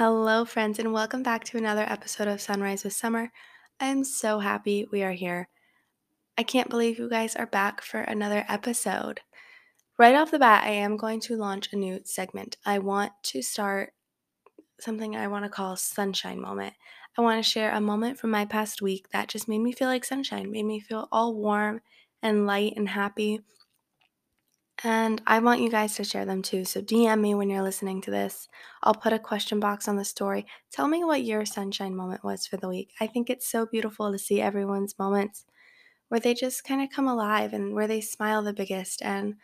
Hello, friends, and welcome back to another episode of Sunrise with Summer. I'm so happy we are here. I can't believe you guys are back for another episode. Right off the bat, I am going to launch a new segment. I want to start something I want to call Sunshine Moment. I want to share a moment from my past week that just made me feel like sunshine, made me feel all warm and light and happy. And I want you guys to share them too. So DM me when you're listening to this. I'll put a question box on the story. Tell me what your sunshine moment was for the week. I think it's so beautiful to see everyone's moments where they just kind of come alive and where they smile the biggest and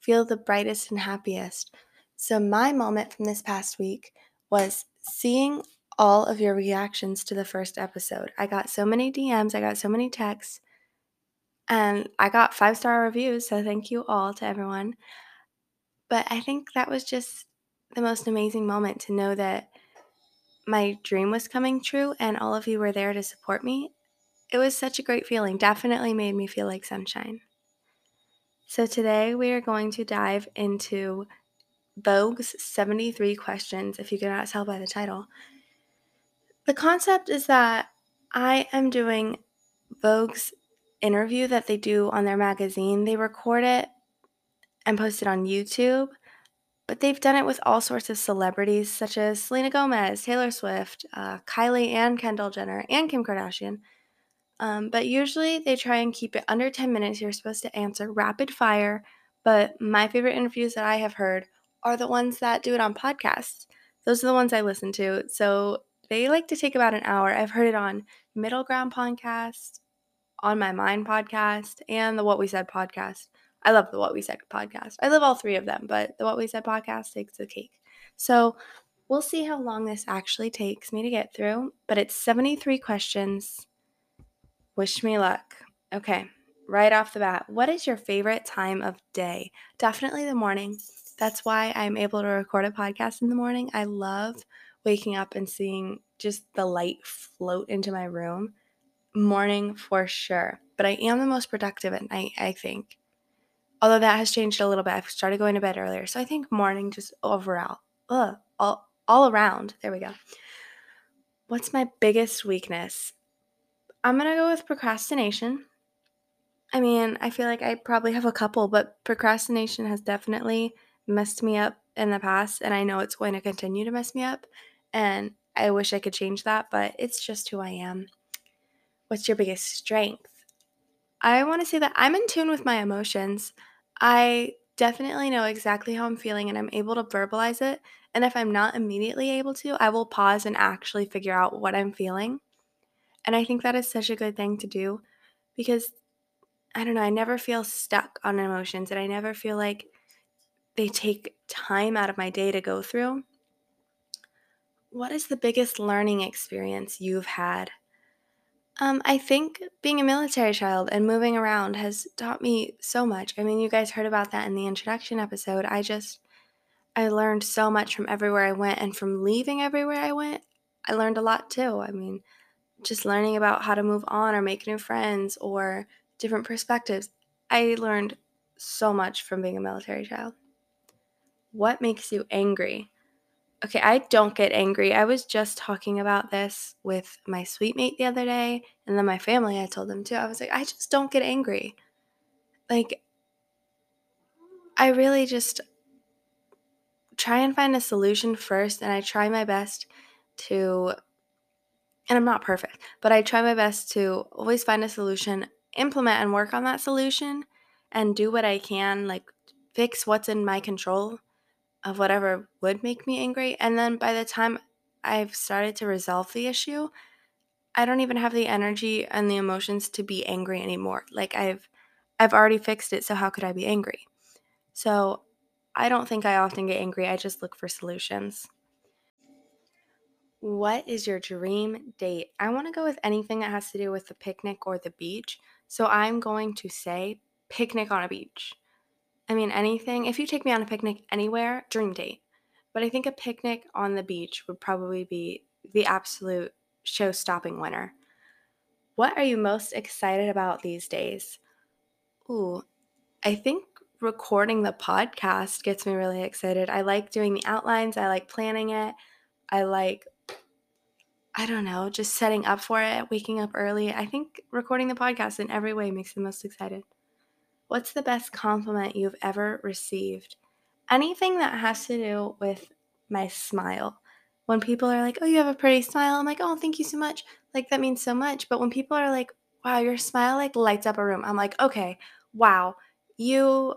feel the brightest and happiest. So, my moment from this past week was seeing all of your reactions to the first episode. I got so many DMs, I got so many texts and I got five star reviews, so thank you all to everyone. But I think that was just the most amazing moment to know that my dream was coming true and all of you were there to support me. It was such a great feeling. Definitely made me feel like sunshine. So today we are going to dive into Vogue's 73 questions, if you cannot tell by the title. The concept is that I am doing Vogue's interview that they do on their magazine. They record it and post it on YouTube, but they've done it with all sorts of celebrities such as Selena Gomez, Taylor Swift, uh, Kylie and Kendall Jenner, and Kim Kardashian. Um, but usually they try and keep it under 10 minutes. You're supposed to answer rapid fire. But my favorite interviews that I have heard are the ones that do it on podcasts. Those are the ones I listen to. So they like to take about an hour. I've heard it on Middle Ground Podcast, on my Mind podcast and the What We Said podcast. I love the What We Said podcast. I love all three of them, but the What We Said podcast takes the cake. So we'll see how long this actually takes me to get through, but it's 73 questions. Wish me luck. Okay, right off the bat, what is your favorite time of day? Definitely the morning. That's why I'm able to record a podcast in the morning. I love waking up and seeing just the light float into my room morning for sure. But I am the most productive at night, I think. Although that has changed a little bit. I've started going to bed earlier. So I think morning just overall. Ugh, all, all around. There we go. What's my biggest weakness? I'm going to go with procrastination. I mean, I feel like I probably have a couple, but procrastination has definitely messed me up in the past, and I know it's going to continue to mess me up. And I wish I could change that, but it's just who I am. What's your biggest strength? I want to say that I'm in tune with my emotions. I definitely know exactly how I'm feeling and I'm able to verbalize it. And if I'm not immediately able to, I will pause and actually figure out what I'm feeling. And I think that is such a good thing to do because I don't know, I never feel stuck on emotions and I never feel like they take time out of my day to go through. What is the biggest learning experience you've had? Um, I think being a military child and moving around has taught me so much. I mean, you guys heard about that in the introduction episode. I just, I learned so much from everywhere I went, and from leaving everywhere I went, I learned a lot too. I mean, just learning about how to move on or make new friends or different perspectives. I learned so much from being a military child. What makes you angry? Okay, I don't get angry. I was just talking about this with my suite mate the other day, and then my family, I told them too. I was like, I just don't get angry. Like, I really just try and find a solution first, and I try my best to, and I'm not perfect, but I try my best to always find a solution, implement and work on that solution, and do what I can, like fix what's in my control of whatever would make me angry. And then by the time I've started to resolve the issue, I don't even have the energy and the emotions to be angry anymore. Like I've I've already fixed it, so how could I be angry? So I don't think I often get angry. I just look for solutions. What is your dream date? I want to go with anything that has to do with the picnic or the beach. So I'm going to say picnic on a beach. I mean, anything. If you take me on a picnic anywhere, dream date. But I think a picnic on the beach would probably be the absolute show stopping winner. What are you most excited about these days? Ooh, I think recording the podcast gets me really excited. I like doing the outlines, I like planning it. I like I don't know, just setting up for it, waking up early. I think recording the podcast in every way makes me most excited. What's the best compliment you've ever received? Anything that has to do with my smile. When people are like, oh, you have a pretty smile, I'm like, oh, thank you so much. Like, that means so much. But when people are like, wow, your smile like lights up a room, I'm like, okay, wow, you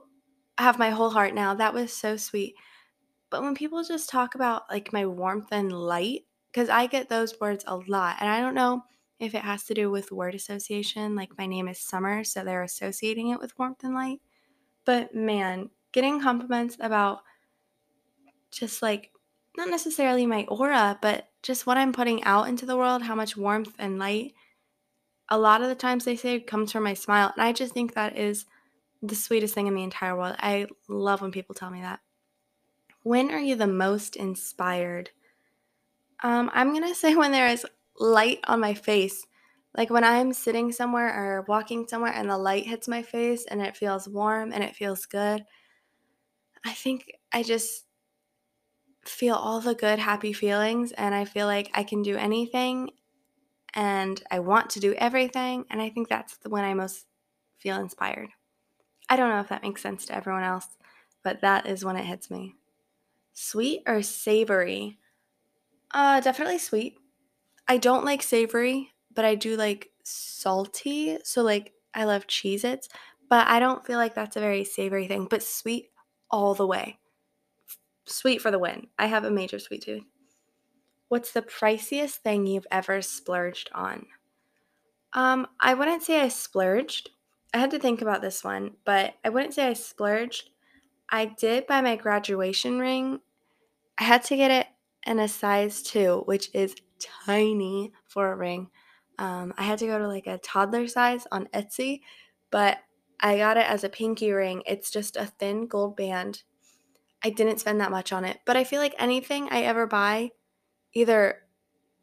have my whole heart now. That was so sweet. But when people just talk about like my warmth and light, because I get those words a lot, and I don't know if it has to do with word association, like my name is Summer, so they're associating it with warmth and light. But man, getting compliments about just like not necessarily my aura, but just what I'm putting out into the world, how much warmth and light. A lot of the times they say comes from my smile. And I just think that is the sweetest thing in the entire world. I love when people tell me that. When are you the most inspired? Um, I'm going to say when there is light on my face. Like when I'm sitting somewhere or walking somewhere and the light hits my face and it feels warm and it feels good. I think I just feel all the good, happy feelings, and I feel like I can do anything and I want to do everything. And I think that's when I most feel inspired. I don't know if that makes sense to everyone else, but that is when it hits me. Sweet or savory? Uh, definitely sweet. I don't like savory, but I do like salty. So, like, I love Cheez Its, but I don't feel like that's a very savory thing, but sweet all the way. Sweet for the win. I have a major sweet tooth. What's the priciest thing you've ever splurged on? Um, I wouldn't say I splurged. I had to think about this one, but I wouldn't say I splurged. I did buy my graduation ring. I had to get it in a size two, which is tiny for a ring. Um, I had to go to like a toddler size on Etsy, but I got it as a pinky ring. It's just a thin gold band I didn't spend that much on it. But I feel like anything I ever buy, either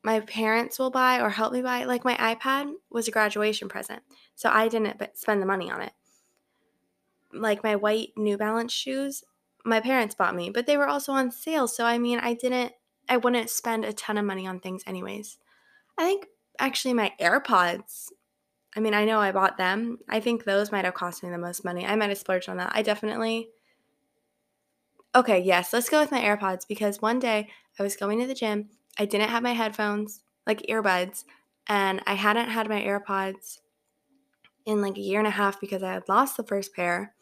my parents will buy or help me buy, like my iPad was a graduation present. So I didn't spend the money on it. Like my white New Balance shoes, my parents bought me, but they were also on sale. So I mean, I didn't, I wouldn't spend a ton of money on things anyways. I think actually my AirPods, I mean, I know I bought them. I think those might have cost me the most money. I might have splurged on that. I definitely Okay, yes, let's go with my AirPods because one day I was going to the gym. I didn't have my headphones, like earbuds, and I hadn't had my AirPods in like a year and a half because I had lost the first pair.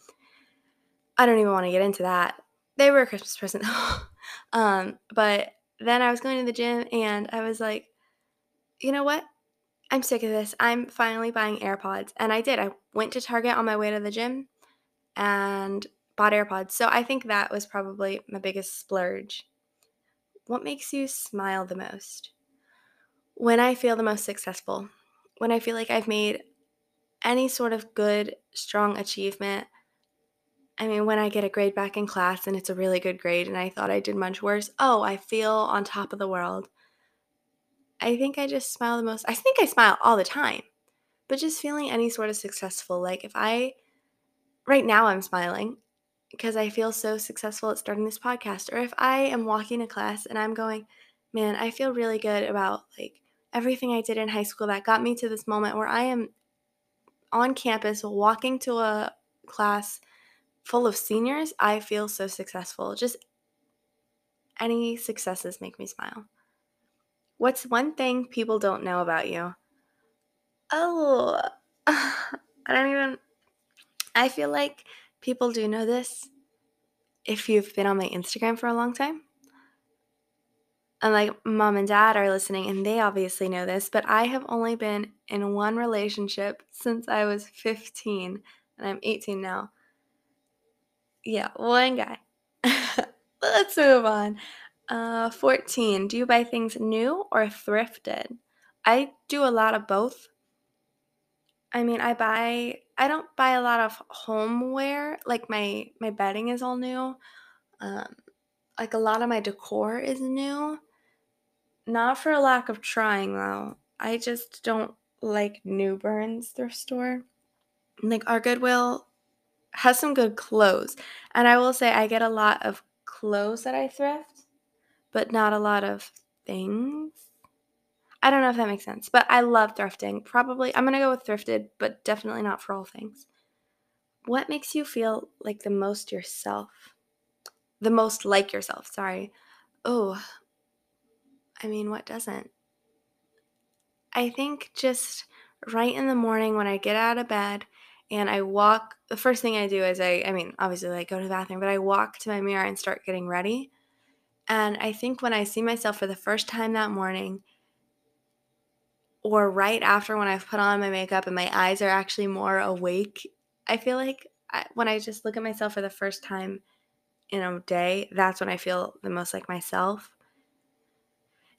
I don't even want to get into that. They were a Christmas present. um, but then I was going to the gym and I was like, you know what? I'm sick of this. I'm finally buying AirPods. And I did. I went to Target on my way to the gym and bought AirPods. So I think that was probably my biggest splurge. What makes you smile the most? When I feel the most successful, when I feel like I've made any sort of good, strong achievement. I mean, when I get a grade back in class and it's a really good grade and I thought I did much worse, oh, I feel on top of the world. I think I just smile the most. I think I smile all the time, but just feeling any sort of successful. Like if I, right now I'm smiling because I feel so successful at starting this podcast. Or if I am walking to class and I'm going, man, I feel really good about like everything I did in high school that got me to this moment where I am on campus walking to a class full of seniors, I feel so successful. Just any successes make me smile. What's one thing people don't know about you? Oh, I don't even. I feel like people do know this if you've been on my Instagram for a long time. And like mom and dad are listening, and they obviously know this, but I have only been in one relationship since I was 15, and I'm 18 now. Yeah, one guy. Let's move on. Uh, 14. Do you buy things new or thrifted? I do a lot of both. I mean, I buy I don't buy a lot of homeware. Like my my bedding is all new. Um, like a lot of my decor is new. Not for a lack of trying though. I just don't like New Bern's thrift store. Like our Goodwill has some good clothes. And I will say I get a lot of clothes that I thrift, but not a lot of things. I don't know if that makes sense, but I love thrifting. Probably, I'm going to go with thrifted, but definitely not for all things. What makes you feel like the most yourself? The most like yourself, sorry. Oh, I mean, what doesn't? I think just right in the morning when I get out of bed and I walk, the first thing I do is I, I mean, obviously, like go to the bathroom, but I walk to my mirror and start getting ready. And I think when I see myself for the first time that morning, or right after when I've put on my makeup and my eyes are actually more awake, I feel like I, when I just look at myself for the first time in a day, that's when I feel the most like myself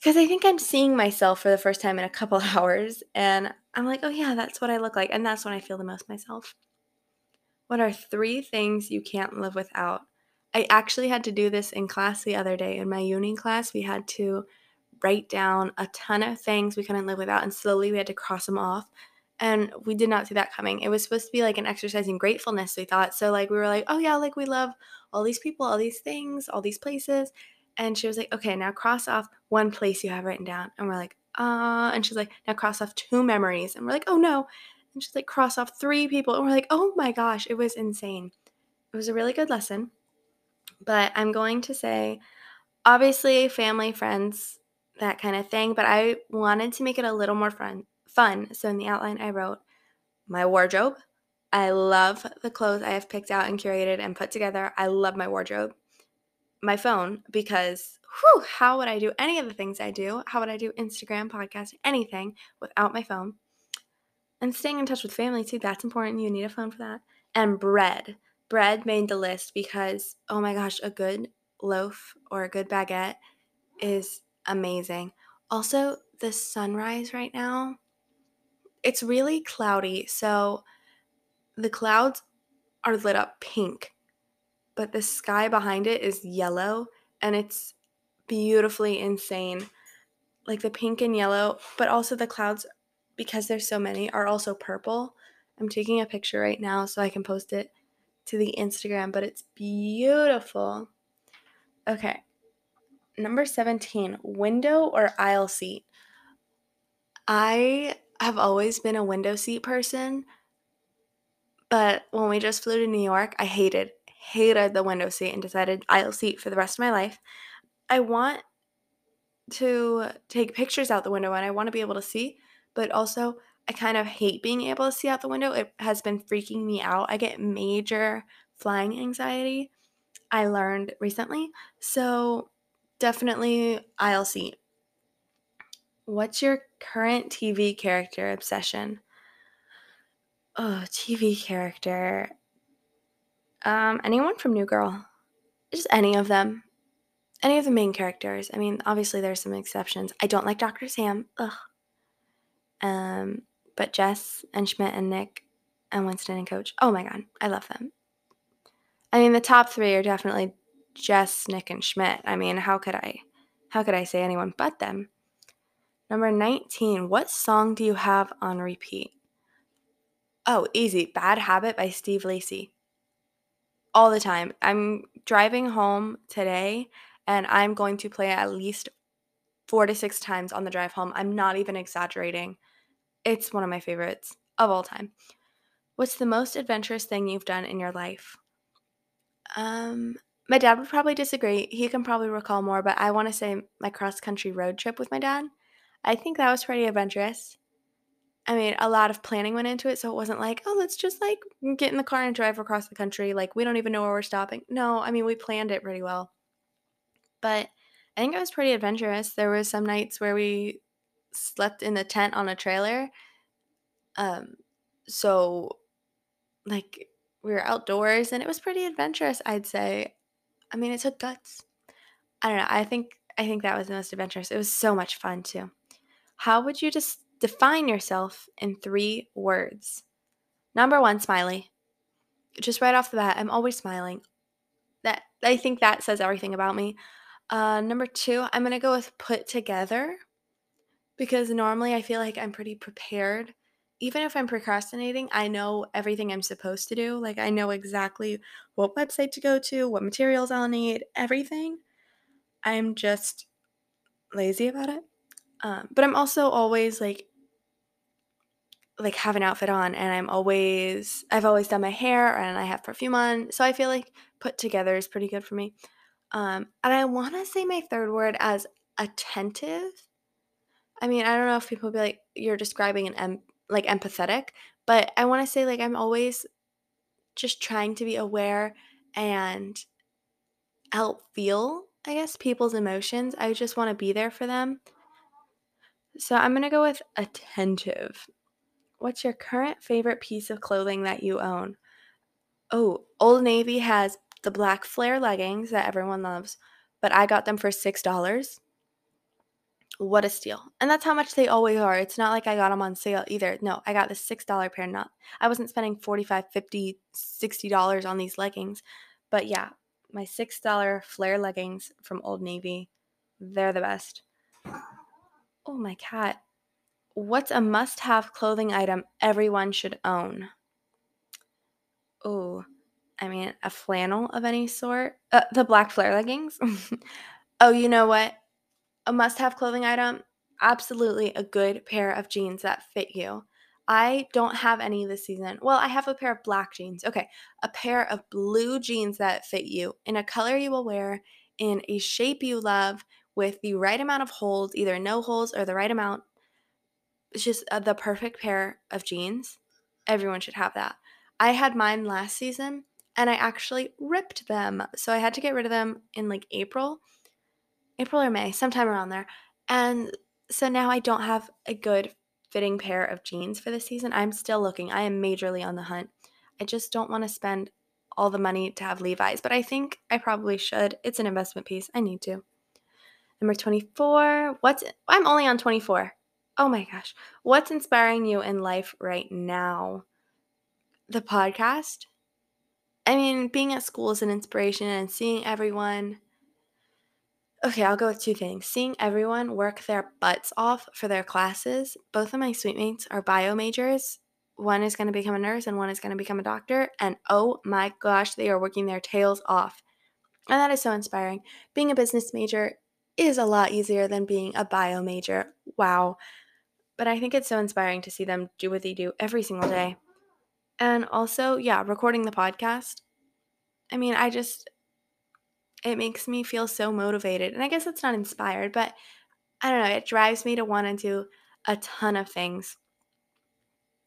because I think I'm seeing myself for the first time in a couple hours and I'm like, oh yeah, that's what I look like. And that's when I feel the most myself. What are three things you can't live without? I actually had to do this in class the other day. In my union class, we had to write down a ton of things we couldn't live without, and slowly we had to cross them off. And we did not see that coming. It was supposed to be like an exercise in gratefulness, we thought. So, like, we were like, oh yeah, like we love all these people, all these things, all these places. And she was like, okay, now cross off one place you have written down. And we're like, uh, and she's like, now cross off two memories. And we're like, oh no. And she's like, cross off three people. And we're like, oh my gosh, it was insane. It was a really good lesson. But I'm going to say, obviously, family, friends, that kind of thing. But I wanted to make it a little more fun. Fun. So in the outline, I wrote my wardrobe. I love the clothes I have picked out and curated and put together. I love my wardrobe my phone because whew, how would I do any of the things I do? How would I do Instagram, podcast, anything without my phone? And staying in touch with family too, that's important. You need a phone for that. And bread. Bread made the list because, oh my gosh, a good loaf or a good baguette is amazing. Also, the sunrise right now, it's really cloudy. So the clouds are lit up pink but the sky behind it is yellow and it's beautifully insane. Like the pink and yellow, but also the clouds, because there's so many, are also purple. I'm taking a picture right now so I can post it to the Instagram, but it's beautiful. Okay. Number 17, window or aisle seat. I have always been a window seat person, but when we just flew to New York, I hated hated the window seat and decided aisle seat for the rest of my life. I want to take pictures out the window and I want to be able to see, but also I kind of hate being able to see out the window. It has been freaking me out. I get major flying anxiety. I learned recently. So, definitely aisle seat. What's your current TV character obsession? Oh, TV character. Um, anyone from New Girl. Just any of them. Any of the main characters. I mean, obviously there's some exceptions. I don't like Dr. Sam. Ugh. Um, but Jess and Schmidt and Nick and Winston and Coach. Oh my god, I love them. I mean, the top three are definitely Jess, Nick, and Schmidt. I mean, how could I, how could I say anyone but them? Number 19, what song do you have on repeat? Oh, easy. Bad Habit by Steve Lacy all the time. I'm driving home today and I'm going to play at least four to six times on the drive home. I'm not even exaggerating. It's one of my favorites of all time. What's the most adventurous thing you've done in your life? Um, my dad would probably disagree. He can probably recall more, but I want to say my cross country road trip with my dad. I think that was pretty adventurous. I mean, a lot of planning went into it, so it wasn't like, oh, let's just like get in the car and drive across the country. Like, we don't even know where we're stopping. No, I mean, we planned it pretty well. But I think it was pretty adventurous. There was some nights where we slept in the tent on a trailer. Um, so like we were outdoors and it was pretty adventurous, I'd say. I mean, it took guts. I don't know. I think I think that was the most adventurous. It was so much fun too. How would you just Define yourself in three words. Number one, smiley. Just right off the bat, I'm always smiling. That I think that says everything about me. Uh, number two, I'm gonna go with put together because normally I feel like I'm pretty prepared. Even if I'm procrastinating, I know everything I'm supposed to do. Like I know exactly what website to go to, what materials I'll need, everything. I'm just lazy about it. Um, but I'm also always like like have an outfit on and I'm always I've always done my hair and I have perfume on. So I feel like put together is pretty good for me. Um, and I want to say my third word as attentive. I mean, I don't know if people be like you're describing an em- like empathetic, but I want to say like I'm always just trying to be aware and help feel, I guess, people's emotions. I just want to be there for them. So I'm going to go with attentive. What's your current favorite piece of clothing that you own? Oh, Old Navy has the black flare leggings that everyone loves, but I got them for $6. What a steal. And that's how much they always are. It's not like I got them on sale either. No, I got the $6 pair. Not I wasn't spending 45 50 $60 on these leggings. But yeah, my $6 flare leggings from Old Navy, they're the best. Oh, my cat. What's a must have clothing item everyone should own? Oh, I mean, a flannel of any sort. Uh, the black flare leggings. oh, you know what? A must have clothing item? Absolutely a good pair of jeans that fit you. I don't have any this season. Well, I have a pair of black jeans. Okay, a pair of blue jeans that fit you in a color you will wear, in a shape you love, with the right amount of holes, either no holes or the right amount it's just uh, the perfect pair of jeans. Everyone should have that. I had mine last season and I actually ripped them. So I had to get rid of them in like April, April or May, sometime around there. And so now I don't have a good fitting pair of jeans for the season. I'm still looking. I am majorly on the hunt. I just don't want to spend all the money to have Levi's, but I think I probably should. It's an investment piece. I need to. Number 24. What's I'm only on 24. Oh my gosh. What's inspiring you in life right now? The podcast? I mean, being at school is an inspiration and seeing everyone. Okay, I'll go with two things. Seeing everyone work their butts off for their classes. Both of my suite mates are bio majors. One is going to become a nurse and one is going to become a doctor. And oh my gosh, they are working their tails off. And that is so inspiring. Being a business major is a lot easier than being a bio major. Wow. But I think it's so inspiring to see them do what they do every single day. And also, yeah, recording the podcast. I mean, I just, it makes me feel so motivated. And I guess it's not inspired, but I don't know, it drives me to want to do a ton of things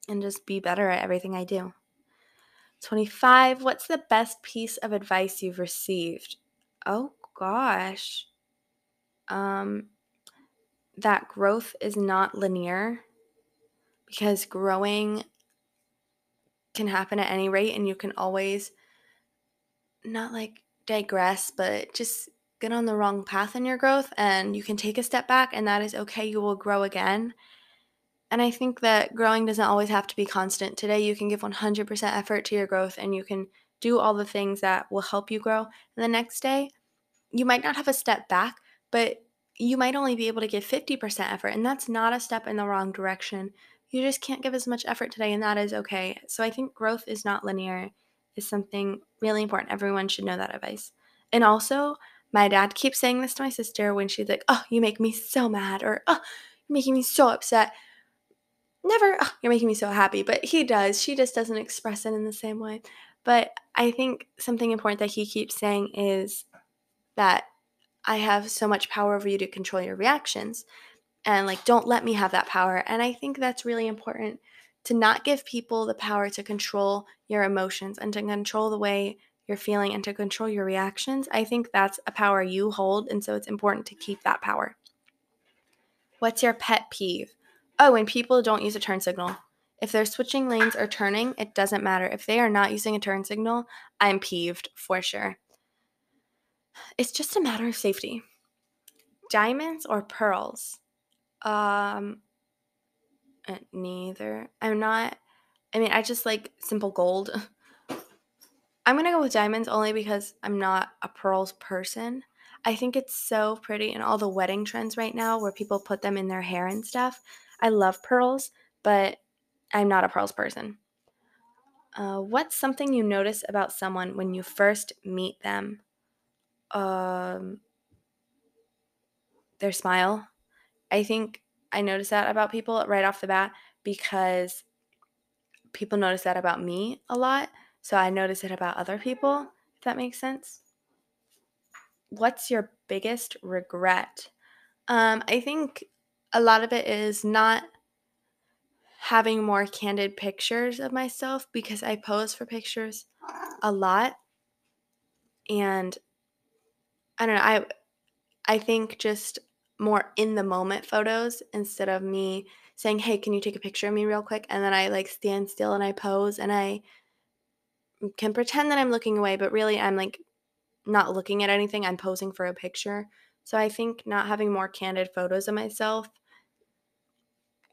and just be better at everything I do. 25. What's the best piece of advice you've received? Oh gosh. Um that growth is not linear because growing can happen at any rate and you can always not like digress but just get on the wrong path in your growth and you can take a step back and that is okay you will grow again. And i think that growing doesn't always have to be constant. Today you can give 100% effort to your growth and you can do all the things that will help you grow. And the next day you might not have a step back but you might only be able to give 50% effort, and that's not a step in the wrong direction. You just can't give as much effort today, and that is okay. So I think growth is not linear, is something really important. Everyone should know that advice. And also, my dad keeps saying this to my sister when she's like, Oh, you make me so mad, or Oh, you're making me so upset. Never, oh, you're making me so happy. But he does. She just doesn't express it in the same way. But I think something important that he keeps saying is that I have so much power over you to control your reactions. And like, don't let me have that power. And I think that's really important to not give people the power to control your emotions and to control the way you're feeling and to control your reactions. I think that's a power you hold. And so it's important to keep that power. What's your pet peeve? Oh, when people don't use a turn signal. If they're switching lanes or turning, it doesn't matter. If they are not using a turn signal, I'm peeved for sure. It's just a matter of safety. Diamonds or pearls? Um, uh, neither. I'm not. I mean, I just like simple gold. I'm gonna go with diamonds only because I'm not a pearls person. I think it's so pretty and all the wedding trends right now where people put them in their hair and stuff. I love pearls, but I'm not a pearls person. Uh, what's something you notice about someone when you first meet them? um their smile. I think I notice that about people right off the bat because people notice that about me a lot. So I notice it about other people, if that makes sense. What's your biggest regret? Um, I think a lot of it is not having more candid pictures of myself because I pose for pictures a lot. And I don't know, I I think just more in the moment photos instead of me saying, "Hey, can you take a picture of me real quick?" and then I like stand still and I pose and I can pretend that I'm looking away, but really I'm like not looking at anything. I'm posing for a picture. So I think not having more candid photos of myself.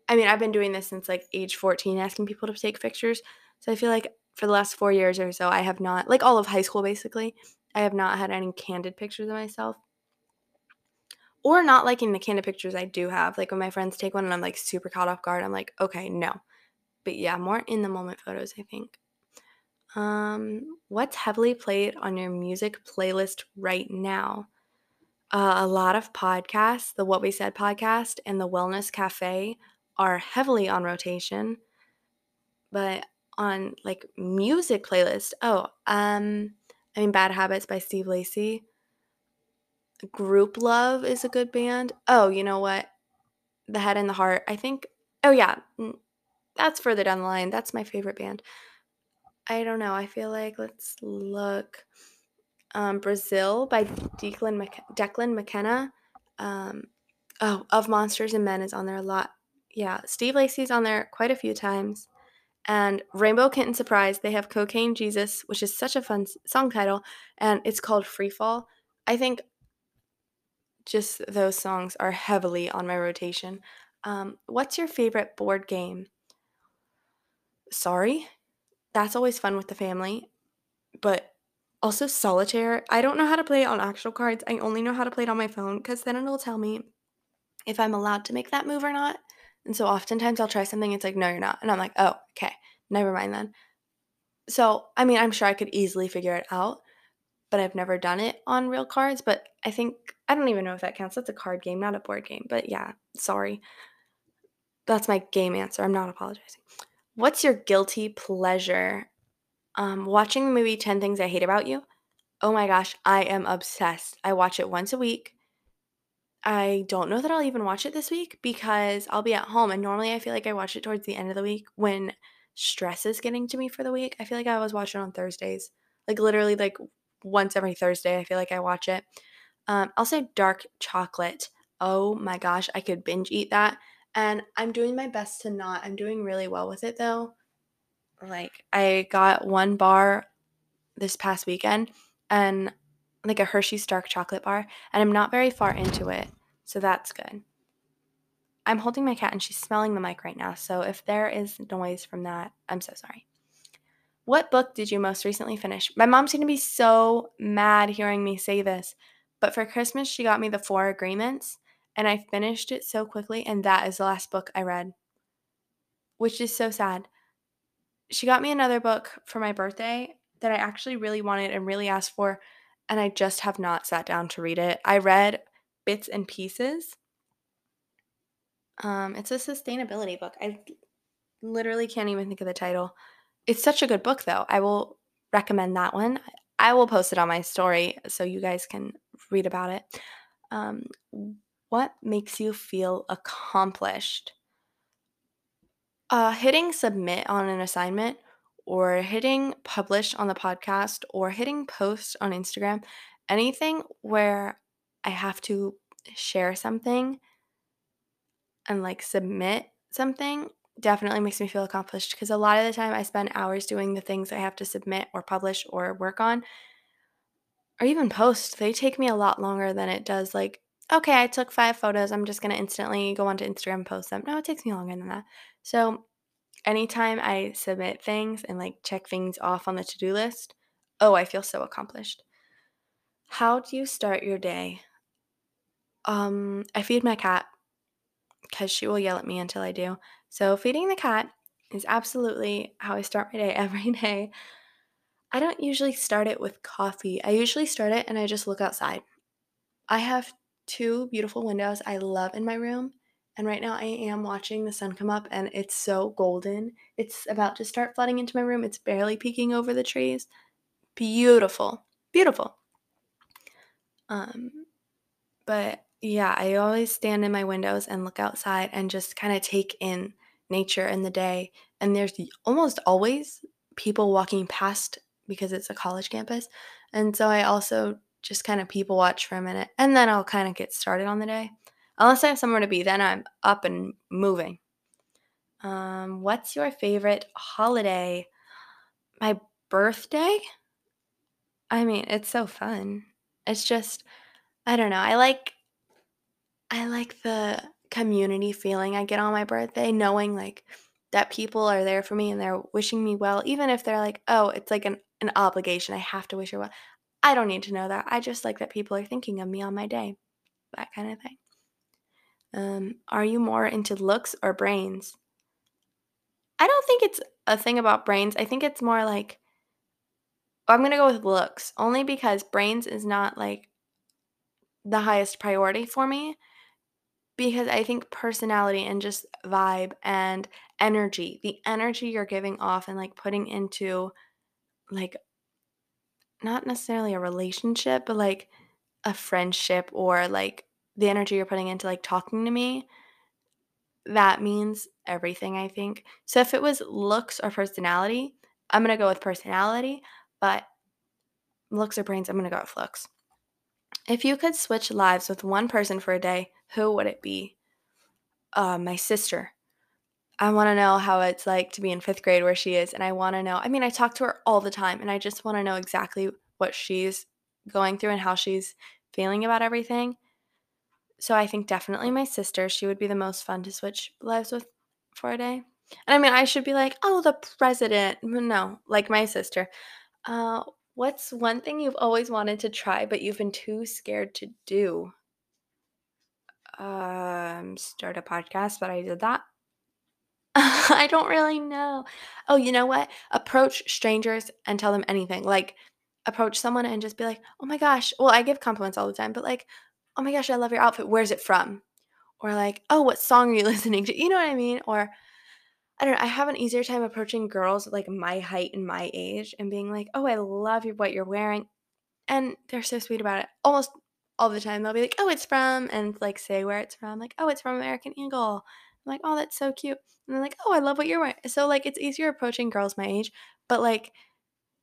I mean, I've been doing this since like age 14, asking people to take pictures. So I feel like for the last four years or so, I have not, like all of high school basically, I have not had any candid pictures of myself. Or not liking the candid pictures I do have. Like when my friends take one and I'm like super caught off guard, I'm like, okay, no. But yeah, more in the moment photos, I think. Um, what's heavily played on your music playlist right now? Uh, a lot of podcasts, the What We Said podcast and the Wellness Cafe are heavily on rotation. But on like music playlist, oh, um, I mean Bad Habits by Steve Lacy. Grouplove is a good band. Oh, you know what? The Head and the Heart. I think. Oh yeah, that's further down the line. That's my favorite band. I don't know. I feel like let's look. Um, Brazil by Declan, Declan McKenna. Um, oh, Of Monsters and Men is on there a lot. Yeah, Steve Lacy's on there quite a few times. And Rainbow Kitten Surprise, they have Cocaine Jesus, which is such a fun song title, and it's called Free Fall. I think just those songs are heavily on my rotation. Um, what's your favorite board game? Sorry, that's always fun with the family, but also solitaire. I don't know how to play it on actual cards. I only know how to play it on my phone because then it'll tell me if I'm allowed to make that move or not. And so oftentimes I'll try something, it's like, no, you're not. And I'm like, oh, okay, never mind then. So, I mean, I'm sure I could easily figure it out, but I've never done it on real cards. But I think, I don't even know if that counts. That's a card game, not a board game. But yeah, sorry. That's my game answer. I'm not apologizing. What's your guilty pleasure? Um, watching the movie 10 Things I Hate About You. Oh my gosh, I am obsessed. I watch it once a week. I don't know that I'll even watch it this week because I'll be at home and normally I feel like I watch it towards the end of the week when stress is getting to me for the week. I feel like I always watch it on Thursdays. Like literally like once every Thursday I feel like I watch it. Um, I'll say dark chocolate. Oh my gosh, I could binge eat that. And I'm doing my best to not. I'm doing really well with it though. Like I got one bar this past weekend and like a Hershey's dark chocolate bar, and I'm not very far into it, so that's good. I'm holding my cat and she's smelling the mic right now, so if there is noise from that, I'm so sorry. What book did you most recently finish? My mom's gonna be so mad hearing me say this, but for Christmas, she got me The Four Agreements, and I finished it so quickly, and that is the last book I read, which is so sad. She got me another book for my birthday that I actually really wanted and really asked for, and I just have not sat down to read it. I read bits and pieces. Um, it's a sustainability book. I literally can't even think of the title. It's such a good book, though. I will recommend that one. I will post it on my story so you guys can read about it. Um, what makes you feel accomplished? Uh, hitting submit on an assignment or hitting publish on the podcast or hitting post on Instagram, anything where I have to share something and like submit something definitely makes me feel accomplished because a lot of the time I spend hours doing the things I have to submit or publish or work on or even post. They take me a lot longer than it does like okay, I took 5 photos, I'm just going to instantly go onto Instagram and post them. No, it takes me longer than that. So anytime I submit things and like check things off on the to do list, oh, I feel so accomplished. How do you start your day? Um, I feed my cat because she will yell at me until I do. So, feeding the cat is absolutely how I start my day every day. I don't usually start it with coffee. I usually start it and I just look outside. I have two beautiful windows I love in my room. And right now I am watching the sun come up and it's so golden. It's about to start flooding into my room. It's barely peeking over the trees. Beautiful. Beautiful. Um but yeah, I always stand in my windows and look outside and just kind of take in nature in the day. And there's almost always people walking past because it's a college campus. And so I also just kind of people watch for a minute and then I'll kind of get started on the day. Unless I have somewhere to be, then I'm up and moving. Um, what's your favorite holiday? My birthday? I mean, it's so fun. It's just I don't know. I like I like the community feeling I get on my birthday, knowing like that people are there for me and they're wishing me well, even if they're like, oh, it's like an, an obligation. I have to wish her well. I don't need to know that. I just like that people are thinking of me on my day. That kind of thing. Um, are you more into looks or brains? I don't think it's a thing about brains. I think it's more like I'm going to go with looks only because brains is not like the highest priority for me because I think personality and just vibe and energy, the energy you're giving off and like putting into like not necessarily a relationship, but like a friendship or like the energy you're putting into like talking to me, that means everything, I think. So if it was looks or personality, I'm going to go with personality, but looks or brains, I'm going to go with looks. If you could switch lives with one person for a day, who would it be? Uh, my sister. I want to know how it's like to be in fifth grade where she is. And I want to know, I mean, I talk to her all the time and I just want to know exactly what she's going through and how she's feeling about everything. So I think definitely my sister, she would be the most fun to switch lives with for a day. And I mean, I should be like, oh, the president. No, like my sister. Uh, what's one thing you've always wanted to try, but you've been too scared to do? Um, start a podcast, but I did that. I don't really know. Oh, you know what? Approach strangers and tell them anything. Like, approach someone and just be like, oh my gosh. Well, I give compliments all the time, but like, oh my gosh, I love your outfit. Where's it from? Or like, oh, what song are you listening to? You know what I mean? Or I don't know. I have an easier time approaching girls like my height and my age and being like, oh, I love what you're wearing. And they're so sweet about it. Almost all the time, they'll be like, oh, it's from, and like say where it's from. Like, oh, it's from American Eagle. I'm like, oh, that's so cute. And they're like, oh, I love what you're wearing. So like, it's easier approaching girls my age, but like,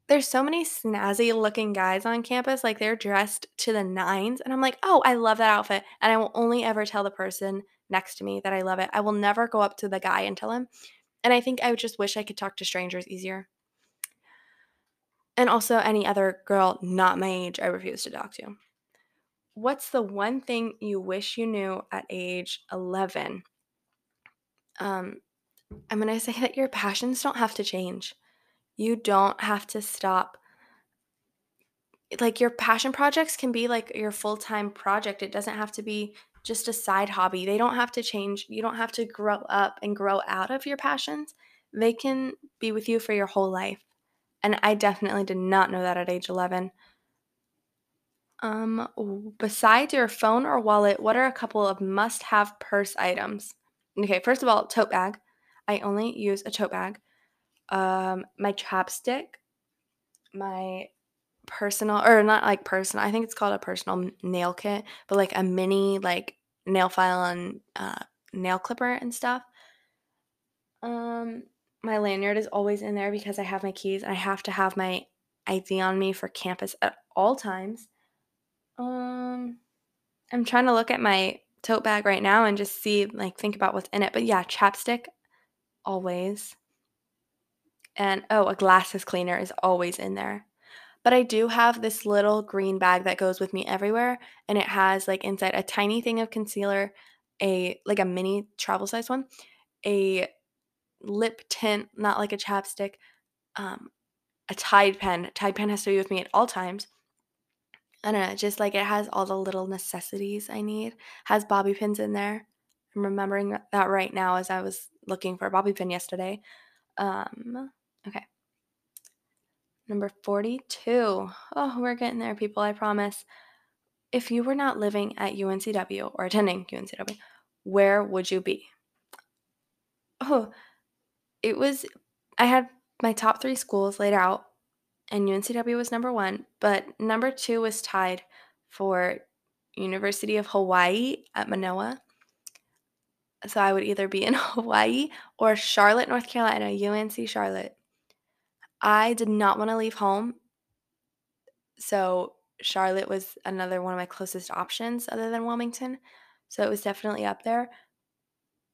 there's so many snazzy looking guys on campus. Like they're dressed to the nines, and I'm like, oh, I love that outfit. And I will only ever tell the person next to me that I love it. I will never go up to the guy and tell him. And I think I just wish I could talk to strangers easier. And also, any other girl not my age, I refuse to talk to. What's the one thing you wish you knew at age 11? Um, I'm going to say that your passions don't have to change. You don't have to stop. Like, your passion projects can be like your full time project. It doesn't have to be just a side hobby. They don't have to change. You don't have to grow up and grow out of your passions. They can be with you for your whole life. And I definitely did not know that at age 11. Um, besides your phone or wallet, what are a couple of must have purse items? Okay, first of all, tote bag. I only use a tote bag. Um, my chapstick, my personal or not like personal. I think it's called a personal nail kit, but like a mini like nail file and uh, nail clipper and stuff. Um, my lanyard is always in there because I have my keys and I have to have my ID on me for campus at all times. Um, I'm trying to look at my tote bag right now and just see, like, think about what's in it. But yeah, chapstick, always. And oh, a glasses cleaner is always in there. But I do have this little green bag that goes with me everywhere. And it has, like, inside a tiny thing of concealer, a, like, a mini travel size one, a lip tint, not like a chapstick, um, a Tide pen. Tide pen has to be with me at all times I don't know, just like it has all the little necessities I need. Has bobby pins in there. I'm remembering that right now as I was looking for a bobby pin yesterday. Um, okay. Number 42. Oh, we're getting there, people, I promise. if you were not living at UNCW or attending UNCW, where would you be? Oh, it was, I had my top three schools laid out, and UNCW was number one, but number two was tied for University of Hawaii at Manoa. So I would either be in Hawaii or Charlotte, North Carolina, UNC Charlotte. I did not want to leave home. So Charlotte was another one of my closest options other than Wilmington. So it was definitely up there.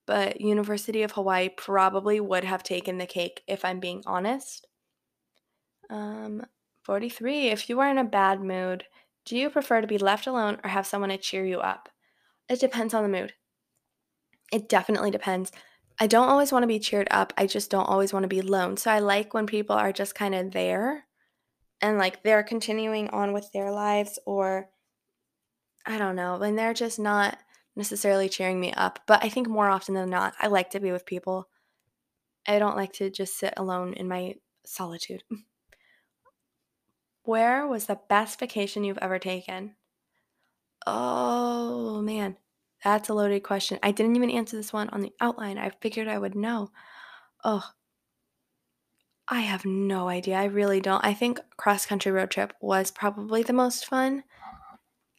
But University of Hawaii probably would have taken the cake if I'm being honest. Um, 43. If you are in a bad mood, do you prefer to be left alone or have someone to cheer you up? It depends on the mood. It definitely depends. I don't always want to be cheered up. I just don't always want to be alone. So I like when people are just kind of there and like they're continuing on with their lives or I don't know, when they're just not necessarily cheering me up. But I think more often than not, I like to be with people. I don't like to just sit alone in my solitude. Where was the best vacation you've ever taken? Oh man, that's a loaded question. I didn't even answer this one on the outline. I figured I would know. Oh, I have no idea. I really don't. I think cross country road trip was probably the most fun.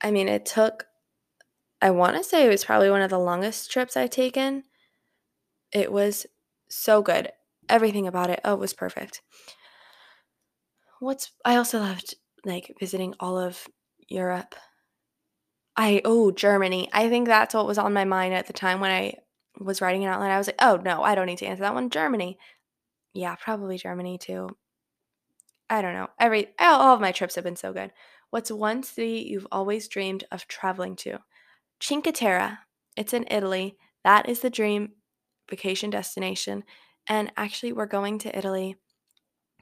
I mean, it took, I want to say it was probably one of the longest trips I've taken. It was so good. Everything about it, oh, it was perfect. What's, I also loved like visiting all of Europe. I, oh, Germany. I think that's what was on my mind at the time when I was writing an outline. I was like, oh, no, I don't need to answer that one. Germany. Yeah, probably Germany too. I don't know. Every all of my trips have been so good. What's one city you've always dreamed of traveling to? Cinque Terre. It's in Italy. That is the dream vacation destination. And actually, we're going to Italy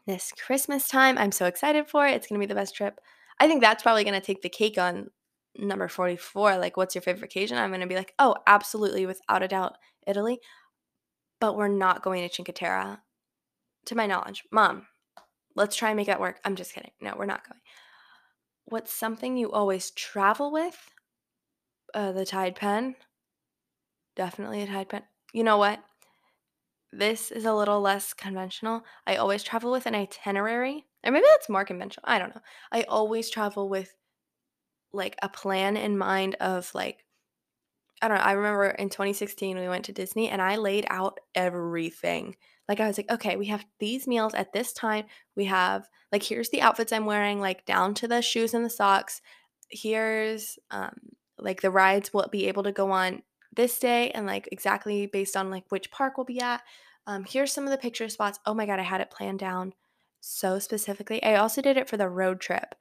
this Christmas time. I'm so excited for it. It's going to be the best trip. I think that's probably going to take the cake on number 44. Like, what's your favorite occasion? I'm going to be like, oh, absolutely, without a doubt, Italy. But we're not going to Cinque Terre to my knowledge. Mom, let's try and make that work. I'm just kidding. No, we're not going. What's something you always travel with? Uh, the Tide Pen. Definitely a Tide Pen. You know what? This is a little less conventional. I always travel with an itinerary, or maybe that's more conventional. I don't know. I always travel with like a plan in mind of like I don't know. I remember in 2016 we went to Disney and I laid out everything. Like I was like, okay, we have these meals at this time. We have like here's the outfits I'm wearing, like down to the shoes and the socks. Here's um like the rides we'll be able to go on this day and like exactly based on like which park we'll be at. Um, here's some of the picture spots. Oh my god, I had it planned down so specifically. I also did it for the road trip.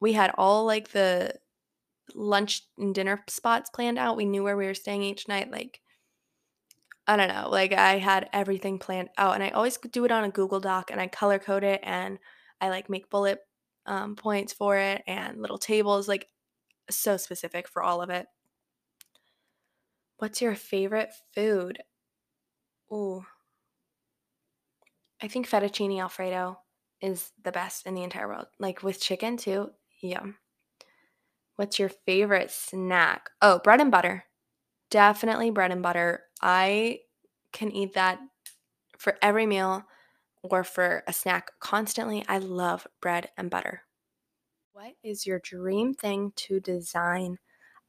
We had all like the lunch and dinner spots planned out. We knew where we were staying each night. Like, I don't know. Like, I had everything planned out, and I always do it on a Google Doc, and I color code it, and I like make bullet um, points for it, and little tables. Like, so specific for all of it. What's your favorite food? Ooh, I think fettuccine alfredo is the best in the entire world. Like with chicken too. Yum. What's your favorite snack? Oh, bread and butter. Definitely bread and butter. I can eat that for every meal or for a snack constantly. I love bread and butter. What is your dream thing to design?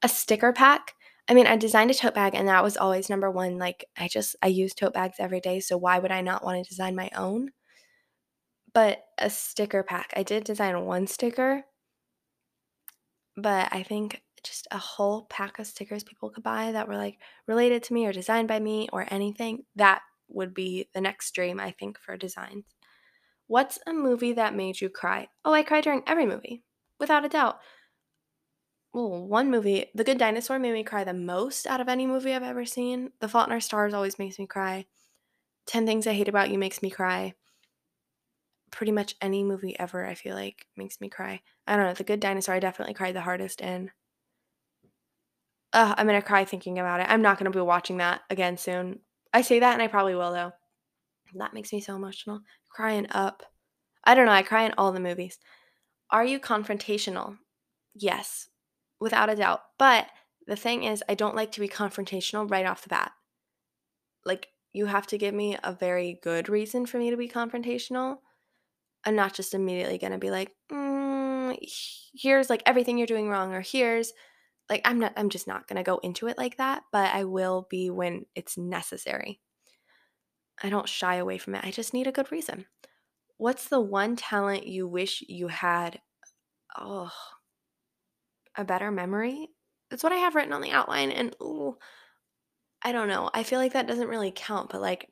A sticker pack. I mean, I designed a tote bag and that was always number one. Like, I just, I use tote bags every day. So why would I not want to design my own? But a sticker pack. I did design one sticker but I think just a whole pack of stickers people could buy that were like related to me or designed by me or anything, that would be the next dream, I think, for designs. What's a movie that made you cry? Oh, I cry during every movie, without a doubt. Well, one movie, The Good Dinosaur, made me cry the most out of any movie I've ever seen. The Fault in Our Stars always makes me cry. 10 Things I Hate About You makes me cry pretty much any movie ever, I feel like, makes me cry. I don't know. The Good Dinosaur, I definitely cried the hardest in. Uh, I'm gonna cry thinking about it. I'm not gonna be watching that again soon. I say that and I probably will though. That makes me so emotional. Crying up. I don't know. I cry in all the movies. Are you confrontational? Yes. Without a doubt. But the thing is, I don't like to be confrontational right off the bat. Like, you have to give me a very good reason for me to be confrontational. I'm not just immediately going to be like, mm, here's like everything you're doing wrong, or here's like, I'm not, I'm just not going to go into it like that, but I will be when it's necessary. I don't shy away from it. I just need a good reason. What's the one talent you wish you had? Oh, a better memory? That's what I have written on the outline. And ooh, I don't know. I feel like that doesn't really count, but like,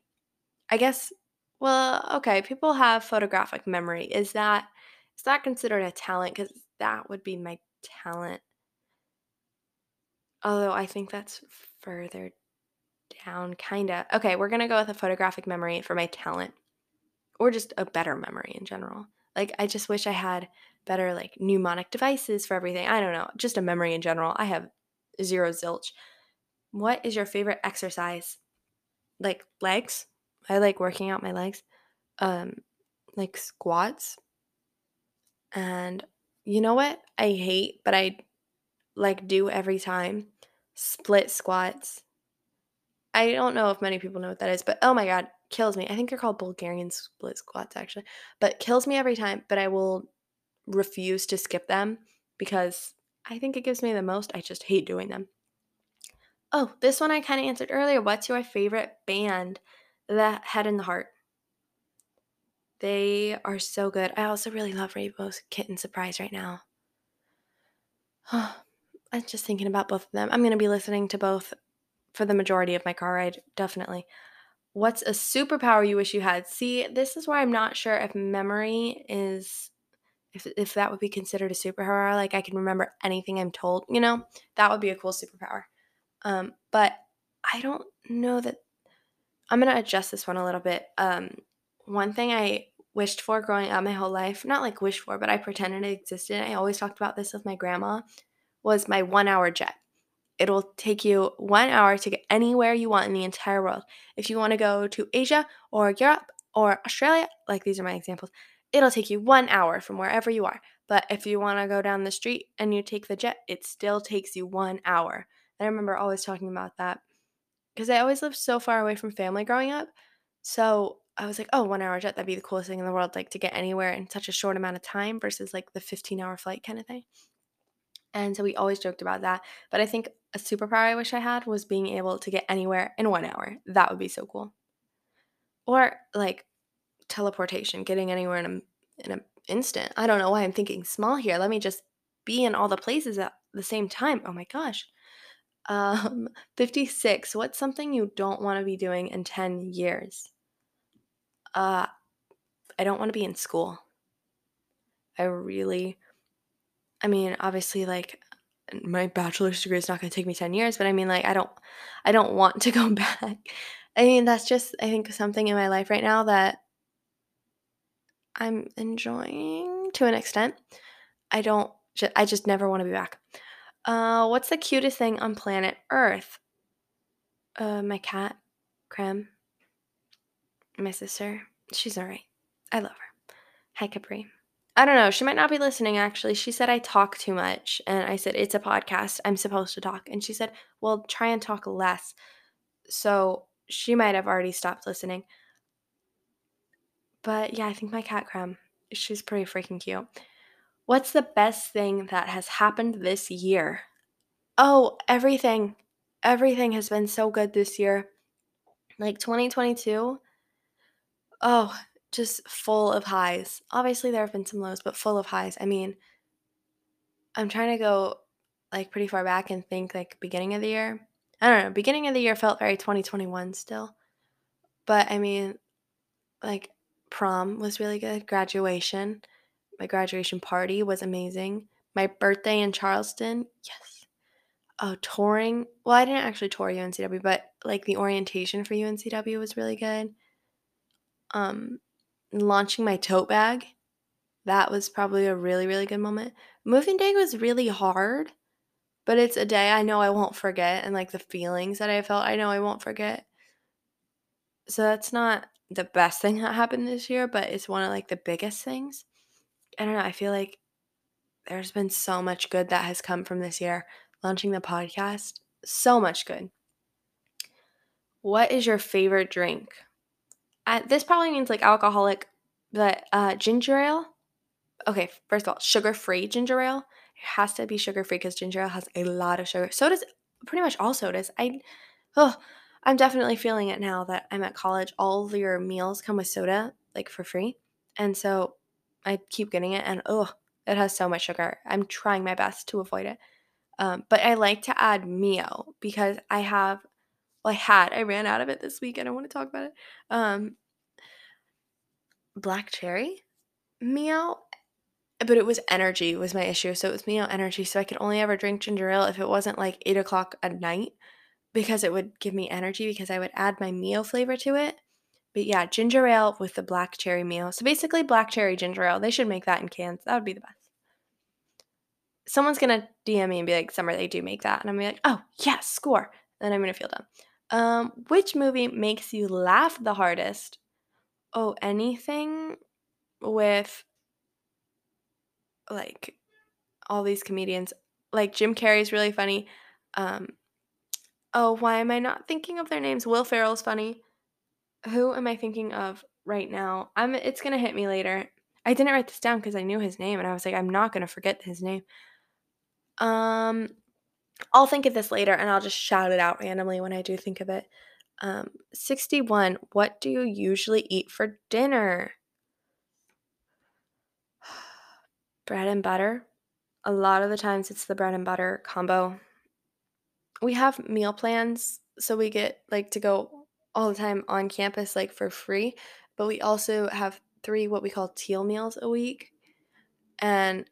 I guess, well, okay, people have photographic memory. Is that is that considered a talent? Because that would be my talent. Although I think that's further down, kinda. Okay, we're gonna go with a photographic memory for my talent, or just a better memory in general. Like, I just wish I had better like mnemonic devices for everything. I don't know, just a memory in general. I have zero zilch. What is your favorite exercise? Like legs? I like working out my legs. Um like squats. And you know what? I hate, but I like do every time. Split squats. I don't know if many people know what that is, but oh my god, kills me. I think they're called Bulgarian split squats actually. But kills me every time, but I will refuse to skip them because I think it gives me the most. I just hate doing them. Oh, this one I kind of answered earlier. What's your favorite band? The Head and the Heart. They are so good. I also really love Rainbow's Kitten Surprise right now. I'm just thinking about both of them. I'm going to be listening to both for the majority of my car ride, definitely. What's a superpower you wish you had? See, this is where I'm not sure if memory is if if that would be considered a superpower. Like I can remember anything I'm told, you know, that would be a cool superpower. Um, but I don't know that I'm gonna adjust this one a little bit. Um, one thing I wished for growing up my whole life, not like wished for, but I pretended it existed. I always talked about this with my grandma, was my one hour jet. It'll take you one hour to get anywhere you want in the entire world. If you want to go to Asia or Europe or Australia, like these are my examples, it'll take you one hour from wherever you are. But if you want to go down the street and you take the jet, it still takes you one hour. And I remember always talking about that because I always lived so far away from family growing up. So I was like, oh, one hour jet, that'd be the coolest thing in the world, like to get anywhere in such a short amount of time versus like the 15 hour flight kind of thing. And so we always joked about that. But I think a superpower I wish I had was being able to get anywhere in one hour. That would be so cool. Or like teleportation, getting anywhere in a in an instant. I don't know why I'm thinking small here. Let me just be in all the places at the same time. Oh my gosh. Um, 56. What's something you don't want to be doing in 10 years? Uh, I don't want to be in school. I really, I mean, obviously, like my bachelor's degree is not going to take me 10 years, but I mean, like, I don't, I don't want to go back. I mean, that's just, I think, something in my life right now that I'm enjoying to an extent. I don't, I just never want to be back. Uh, what's the cutest thing on planet Earth? Uh, my cat, Creme. My sister. She's alright. I love her. Hi, Capri. I don't know. She might not be listening, actually. She said I talk too much. And I said, it's a podcast. I'm supposed to talk. And she said, well, try and talk less. So she might have already stopped listening. But yeah, I think my cat Creme, she's pretty freaking cute. What's the best thing that has happened this year? Oh, everything. Everything has been so good this year. Like 2022. Oh, just full of highs. Obviously, there have been some lows, but full of highs. I mean, I'm trying to go like pretty far back and think like beginning of the year. I don't know. Beginning of the year felt very 2021 still. But I mean, like prom was really good. Graduation, my graduation party was amazing. My birthday in Charleston, yes. Oh, touring. Well, I didn't actually tour UNCW, but like the orientation for UNCW was really good. Um, launching my tote bag, that was probably a really, really good moment. Moving day was really hard, but it's a day I know I won't forget, and like the feelings that I felt, I know I won't forget. So that's not the best thing that happened this year, but it's one of like the biggest things. I don't know. I feel like there's been so much good that has come from this year. Launching the podcast, so much good. What is your favorite drink? Uh, this probably means like alcoholic, but uh, ginger ale. Okay, first of all, sugar free ginger ale. It has to be sugar free because ginger ale has a lot of sugar. So does pretty much all sodas. I, oh, I'm definitely feeling it now that I'm at college. All of your meals come with soda, like for free. And so I keep getting it, and oh, it has so much sugar. I'm trying my best to avoid it. Um, but I like to add Mio because I have, well, I had, I ran out of it this week. I don't want to talk about it. Um, black cherry Mio, but it was energy was my issue. So it was Mio energy. So I could only ever drink ginger ale if it wasn't like eight o'clock at night because it would give me energy because I would add my Mio flavor to it. But yeah, ginger ale with the black cherry Mio. So basically, black cherry ginger ale. They should make that in cans. That would be the best. Someone's gonna DM me and be like, "Summer, they do make that," and I'm gonna be like, "Oh yes, score." Then I'm gonna feel dumb. Um, which movie makes you laugh the hardest? Oh, anything with like all these comedians. Like Jim Carrey's really funny. Um, oh, why am I not thinking of their names? Will Ferrell's funny. Who am I thinking of right now? I'm. It's gonna hit me later. I didn't write this down because I knew his name, and I was like, I'm not gonna forget his name. Um, I'll think of this later, and I'll just shout it out randomly when I do think of it. Um, 61. What do you usually eat for dinner? bread and butter. A lot of the times it's the bread and butter combo. We have meal plans, so we get like to go all the time on campus, like for free. But we also have three what we call teal meals a week. And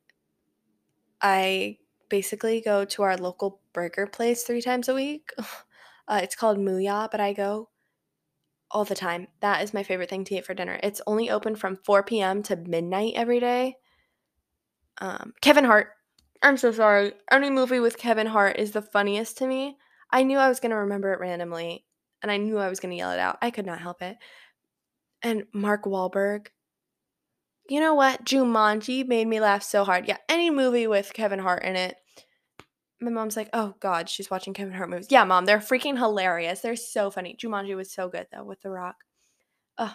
I basically go to our local burger place three times a week. Uh, it's called Mooyah, but I go all the time. That is my favorite thing to eat for dinner. It's only open from 4 p.m. to midnight every day. Um, Kevin Hart. I'm so sorry. Any movie with Kevin Hart is the funniest to me. I knew I was going to remember it randomly, and I knew I was going to yell it out. I could not help it. And Mark Wahlberg. You know what? Jumanji made me laugh so hard. Yeah, any movie with Kevin Hart in it my mom's like, oh God, she's watching Kevin Hart movies. Yeah, mom, they're freaking hilarious. They're so funny. Jumanji was so good though with The Rock. Oh,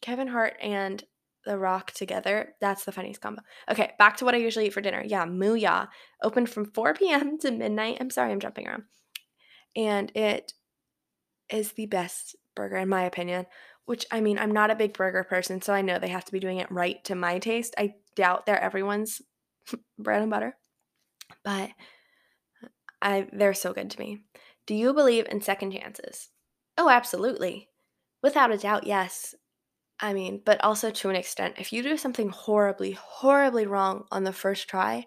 Kevin Hart and The Rock together. That's the funniest combo. Okay, back to what I usually eat for dinner. Yeah, Mooyah. Open from 4 p.m. to midnight. I'm sorry, I'm jumping around. And it is the best burger in my opinion. Which I mean, I'm not a big burger person, so I know they have to be doing it right to my taste. I doubt they're everyone's bread and butter. But I they're so good to me. Do you believe in second chances? Oh, absolutely. Without a doubt, yes. I mean, but also to an extent, if you do something horribly, horribly wrong on the first try,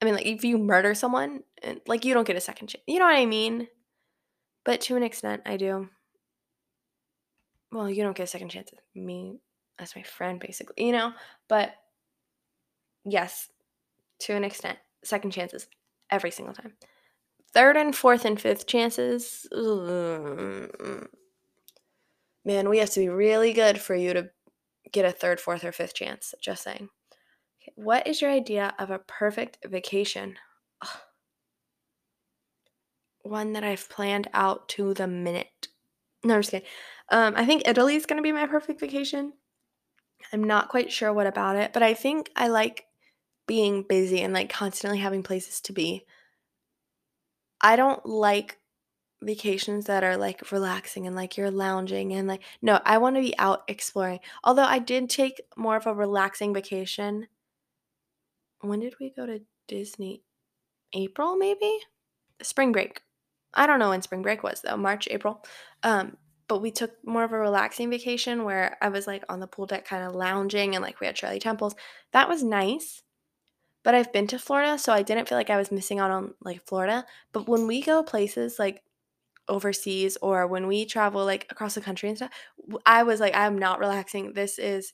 I mean, like if you murder someone, like you don't get a second chance. You know what I mean? But to an extent, I do. Well, you don't get a second chance me as my friend, basically, you know? But yes, to an extent, second chances every single time. Third and fourth and fifth chances. Ugh. Man, we have to be really good for you to get a third, fourth, or fifth chance. Just saying. What is your idea of a perfect vacation? Ugh. One that I've planned out to the minute. No, I'm just kidding. Um, I think Italy is going to be my perfect vacation. I'm not quite sure what about it, but I think I like being busy and like constantly having places to be. I don't like vacations that are like relaxing and like you're lounging and like no, I want to be out exploring. Although I did take more of a relaxing vacation. When did we go to Disney? April maybe? Spring break. I don't know when spring break was though, March, April. Um but we took more of a relaxing vacation where I was like on the pool deck kind of lounging and like we had Shirley Temples. That was nice. But I've been to Florida, so I didn't feel like I was missing out on like Florida. But when we go places like overseas or when we travel like across the country and stuff, I was like, I'm not relaxing. This is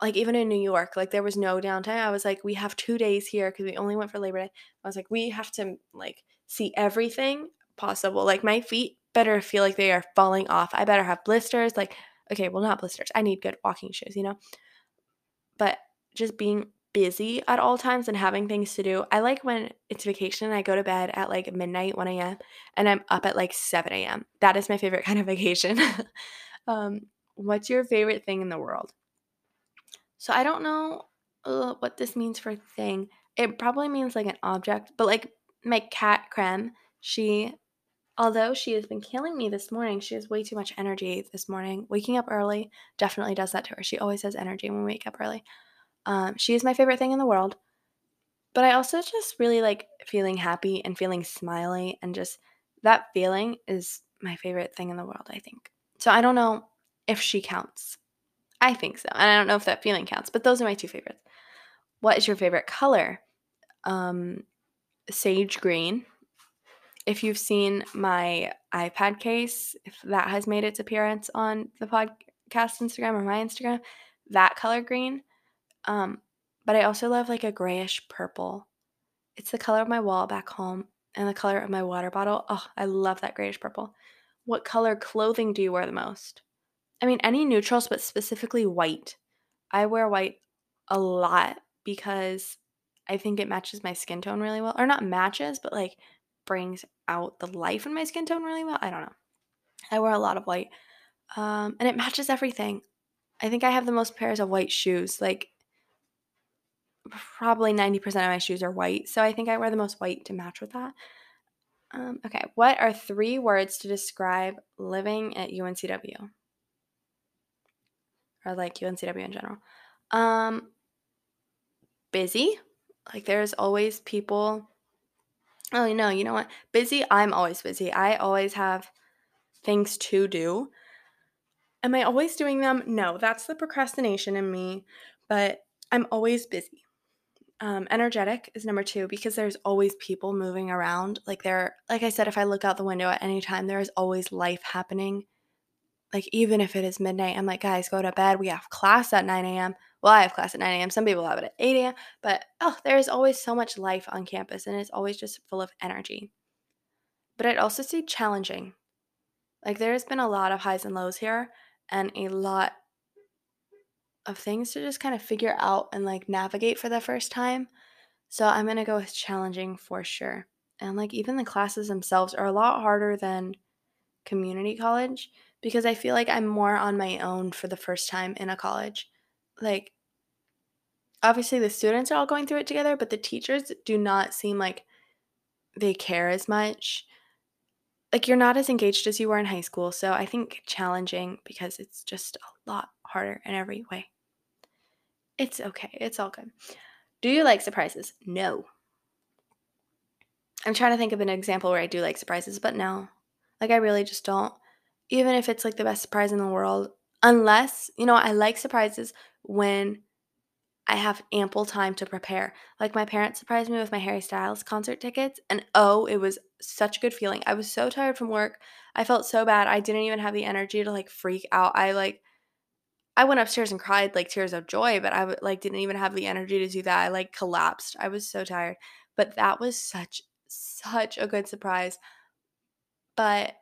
like even in New York, like there was no downtime. I was like, we have two days here because we only went for Labor Day. I was like, we have to like see everything possible. Like my feet better feel like they are falling off. I better have blisters. Like, okay, well, not blisters. I need good walking shoes, you know? But just being busy at all times and having things to do. I like when it's vacation and I go to bed at like midnight, 1 a.m., and I'm up at like 7 a.m. That is my favorite kind of vacation. um, what's your favorite thing in the world? So I don't know uh, what this means for thing. It probably means like an object, but like my cat Creme, she although she has been killing me this morning, she has way too much energy this morning. Waking up early definitely does that to her. She always has energy when we wake up early. Um, she is my favorite thing in the world. But I also just really like feeling happy and feeling smiley, and just that feeling is my favorite thing in the world, I think. So I don't know if she counts. I think so. And I don't know if that feeling counts, but those are my two favorites. What is your favorite color? Um, sage green. If you've seen my iPad case, if that has made its appearance on the podcast Instagram or my Instagram, that color green. Um, but I also love like a grayish purple. It's the color of my wall back home and the color of my water bottle. Oh, I love that grayish purple. What color clothing do you wear the most? I mean, any neutrals, but specifically white. I wear white a lot because I think it matches my skin tone really well. Or not matches, but like brings out the life in my skin tone really well. I don't know. I wear a lot of white. Um, and it matches everything. I think I have the most pairs of white shoes. Like probably 90% of my shoes are white. So I think I wear the most white to match with that. Um, okay. What are three words to describe living at UNCW? Or like UNCW in general? Um, busy. Like there's always people. Oh, you know, you know what? Busy. I'm always busy. I always have things to do. Am I always doing them? No, that's the procrastination in me, but I'm always busy. Um, energetic is number two because there's always people moving around. Like there, like I said, if I look out the window at any time, there is always life happening. Like even if it is midnight, I'm like, guys, go to bed. We have class at 9 a.m. Well, I have class at 9 a.m. Some people have it at 8 a.m. But oh, there is always so much life on campus and it's always just full of energy. But I'd also say challenging. Like there's been a lot of highs and lows here and a lot of things to just kind of figure out and like navigate for the first time. So I'm going to go with challenging for sure. And like even the classes themselves are a lot harder than community college because I feel like I'm more on my own for the first time in a college. Like obviously the students are all going through it together, but the teachers do not seem like they care as much. Like you're not as engaged as you were in high school. So I think challenging because it's just a lot harder in every way. It's okay. It's all good. Do you like surprises? No. I'm trying to think of an example where I do like surprises, but no. Like I really just don't. Even if it's like the best surprise in the world, unless, you know, I like surprises when I have ample time to prepare. Like my parents surprised me with my Harry Styles concert tickets, and oh, it was such a good feeling. I was so tired from work. I felt so bad. I didn't even have the energy to like freak out. I like I went upstairs and cried like tears of joy, but I like didn't even have the energy to do that. I like collapsed. I was so tired. But that was such such a good surprise. But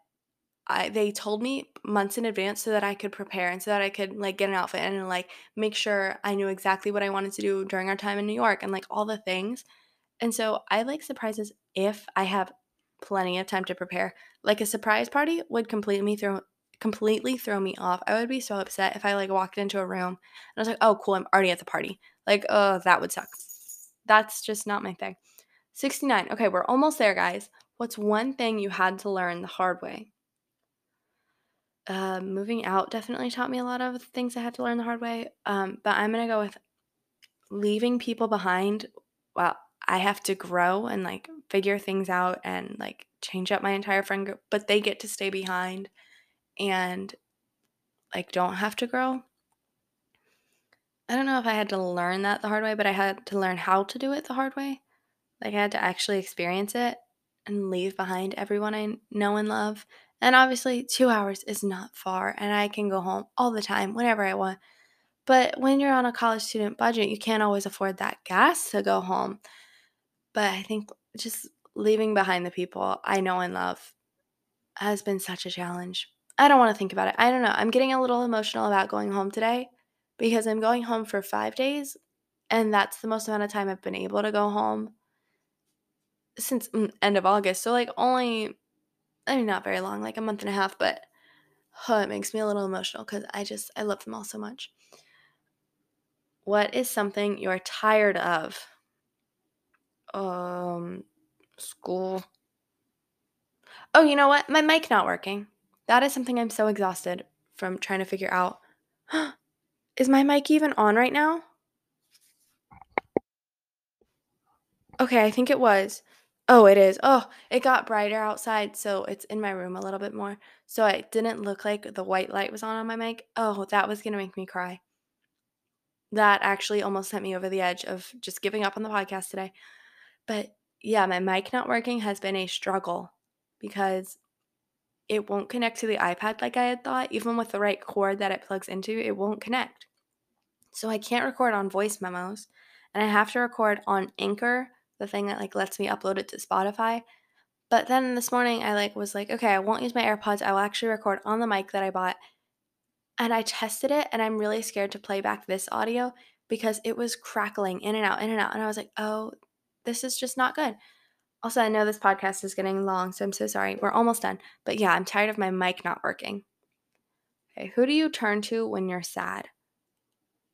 I they told me months in advance so that I could prepare and so that I could like get an outfit and like make sure I knew exactly what I wanted to do during our time in New York and like all the things. And so I like surprises if I have plenty of time to prepare. Like a surprise party would completely throw completely throw me off. I would be so upset if I like walked into a room and I was like, "Oh, cool, I'm already at the party." Like, oh, that would suck. That's just not my thing. 69. Okay, we're almost there, guys. What's one thing you had to learn the hard way? Uh, moving out definitely taught me a lot of things I had to learn the hard way. Um, but I'm gonna go with leaving people behind. Well, I have to grow and like figure things out and like change up my entire friend group, but they get to stay behind and like don't have to grow. I don't know if I had to learn that the hard way, but I had to learn how to do it the hard way. Like I had to actually experience it and leave behind everyone I know and love. And obviously, two hours is not far, and I can go home all the time whenever I want. But when you're on a college student budget, you can't always afford that gas to go home. But I think just leaving behind the people I know and love has been such a challenge. I don't want to think about it. I don't know. I'm getting a little emotional about going home today because I'm going home for five days And that's the most amount of time I've been able to go home since mm, end of August. So like only I mean not very long, like a month and a half, but oh, it makes me a little emotional cuz I just I love them all so much. What is something you're tired of? Um school. Oh, you know what? My mic not working. That is something I'm so exhausted from trying to figure out. is my mic even on right now? Okay, I think it was. Oh, it is. Oh, it got brighter outside, so it's in my room a little bit more. So it didn't look like the white light was on on my mic. Oh, that was going to make me cry. That actually almost sent me over the edge of just giving up on the podcast today. But yeah, my mic not working has been a struggle because it won't connect to the iPad like I had thought. Even with the right cord that it plugs into, it won't connect. So I can't record on voice memos and I have to record on Anchor the thing that like lets me upload it to Spotify. But then this morning I like was like, okay, I won't use my AirPods. I will actually record on the mic that I bought. And I tested it and I'm really scared to play back this audio because it was crackling in and out, in and out. And I was like, oh, this is just not good. Also, I know this podcast is getting long, so I'm so sorry. We're almost done. But yeah, I'm tired of my mic not working. Okay, who do you turn to when you're sad?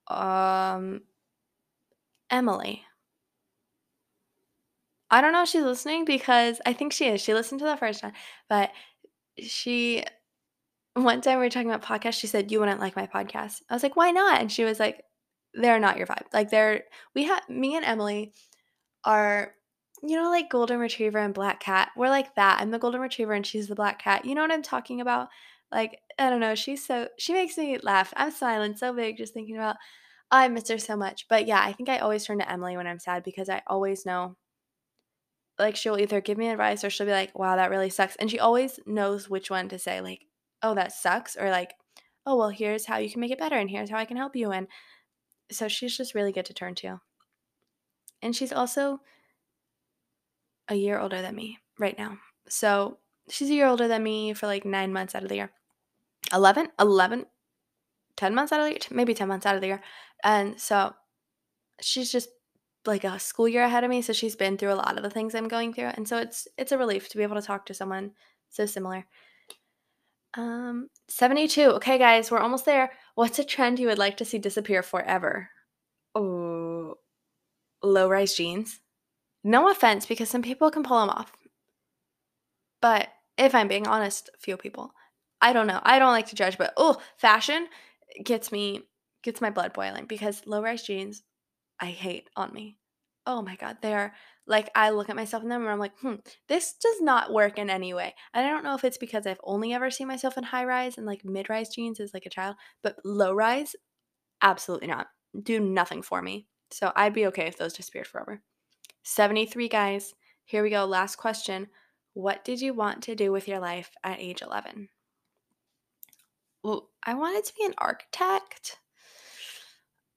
Um, Emily. I don't know if she's listening because I think she is. She listened to the first one, but she one time we were talking about podcasts, she said, You wouldn't like my podcast. I was like, Why not? And she was like, They're not your vibe. Like they're we have me and Emily are you know, like golden retriever and black cat. We're like that. I'm the golden retriever and she's the black cat. You know what I'm talking about? Like, I don't know. She's so she makes me laugh. I'm smiling so big just thinking about oh, I miss her so much. But yeah, I think I always turn to Emily when I'm sad because I always know like she'll either give me advice or she'll be like, "Wow, that really sucks." And she always knows which one to say like, "Oh, that sucks," or like, "Oh, well, here's how you can make it better and here's how I can help you." And so she's just really good to turn to. And she's also a year older than me right now. So, she's a year older than me for like 9 months out of the year. 11 11 10 months out of the year, maybe 10 months out of the year. And so she's just like a school year ahead of me, so she's been through a lot of the things I'm going through, and so it's it's a relief to be able to talk to someone so similar. Um, 72. Okay, guys, we're almost there. What's a trend you would like to see disappear forever? Oh, low rise jeans. No offense, because some people can pull them off. But if I'm being honest, few people. I don't know. I don't like to judge, but oh, fashion gets me gets my blood boiling because low rise jeans I hate on me. Oh my god, they are like I look at myself in them and I'm like, hmm, this does not work in any way. And I don't know if it's because I've only ever seen myself in high rise and like mid rise jeans as like a child, but low rise, absolutely not. Do nothing for me. So I'd be okay if those disappeared forever. 73 guys. Here we go. Last question. What did you want to do with your life at age 11? Well, I wanted to be an architect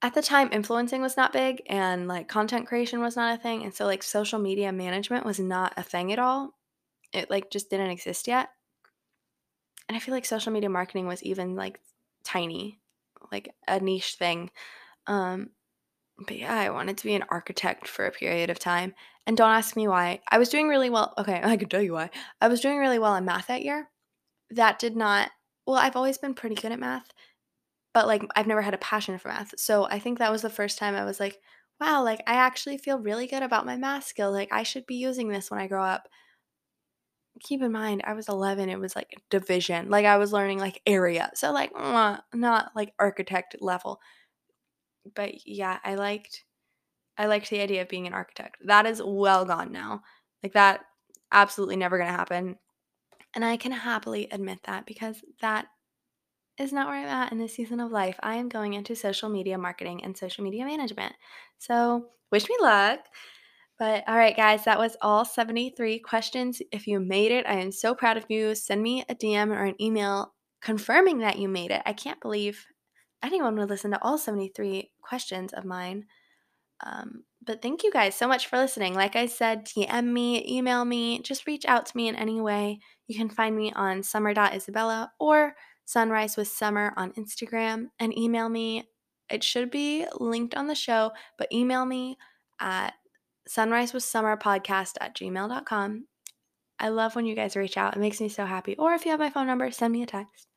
at the time influencing was not big and like content creation was not a thing and so like social media management was not a thing at all it like just didn't exist yet and i feel like social media marketing was even like tiny like a niche thing um but yeah i wanted to be an architect for a period of time and don't ask me why i was doing really well okay i can tell you why i was doing really well in math that year that did not well i've always been pretty good at math but like I've never had a passion for math. So I think that was the first time I was like, wow, like I actually feel really good about my math skill. Like I should be using this when I grow up. Keep in mind, I was 11. It was like division. Like I was learning like area. So like not like architect level. But yeah, I liked I liked the idea of being an architect. That is well gone now. Like that absolutely never going to happen. And I can happily admit that because that is not where I'm at in this season of life. I am going into social media marketing and social media management. So, wish me luck. But all right, guys, that was all 73 questions. If you made it, I am so proud of you. Send me a DM or an email confirming that you made it. I can't believe anyone would listen to all 73 questions of mine. Um, but thank you guys so much for listening. Like I said, DM me, email me, just reach out to me in any way. You can find me on summer.isabella or Sunrise with Summer on Instagram and email me It should be linked on the show, but email me at sunrise with summer podcast at gmail.com. I love when you guys reach out. It makes me so happy. Or if you have my phone number, send me a text.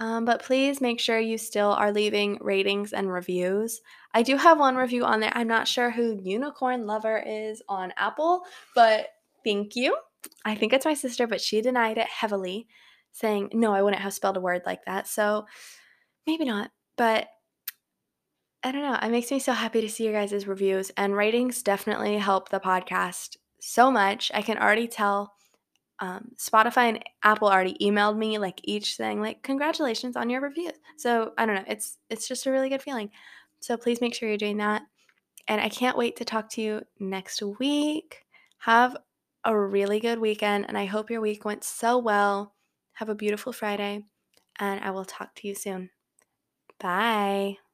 Um, but please make sure you still are leaving ratings and reviews. I do have one review on there. I'm not sure who Unicorn Lover is on Apple, but thank you. I think it's my sister, but she denied it heavily, saying, no, I wouldn't have spelled a word like that. So maybe not. But I don't know. It makes me so happy to see your guys' reviews, and ratings definitely help the podcast so much. I can already tell um, Spotify and Apple already emailed me like each saying like congratulations on your review. So I don't know, it's it's just a really good feeling. So please make sure you're doing that. And I can't wait to talk to you next week. Have a really good weekend, and I hope your week went so well. Have a beautiful Friday, and I will talk to you soon. Bye.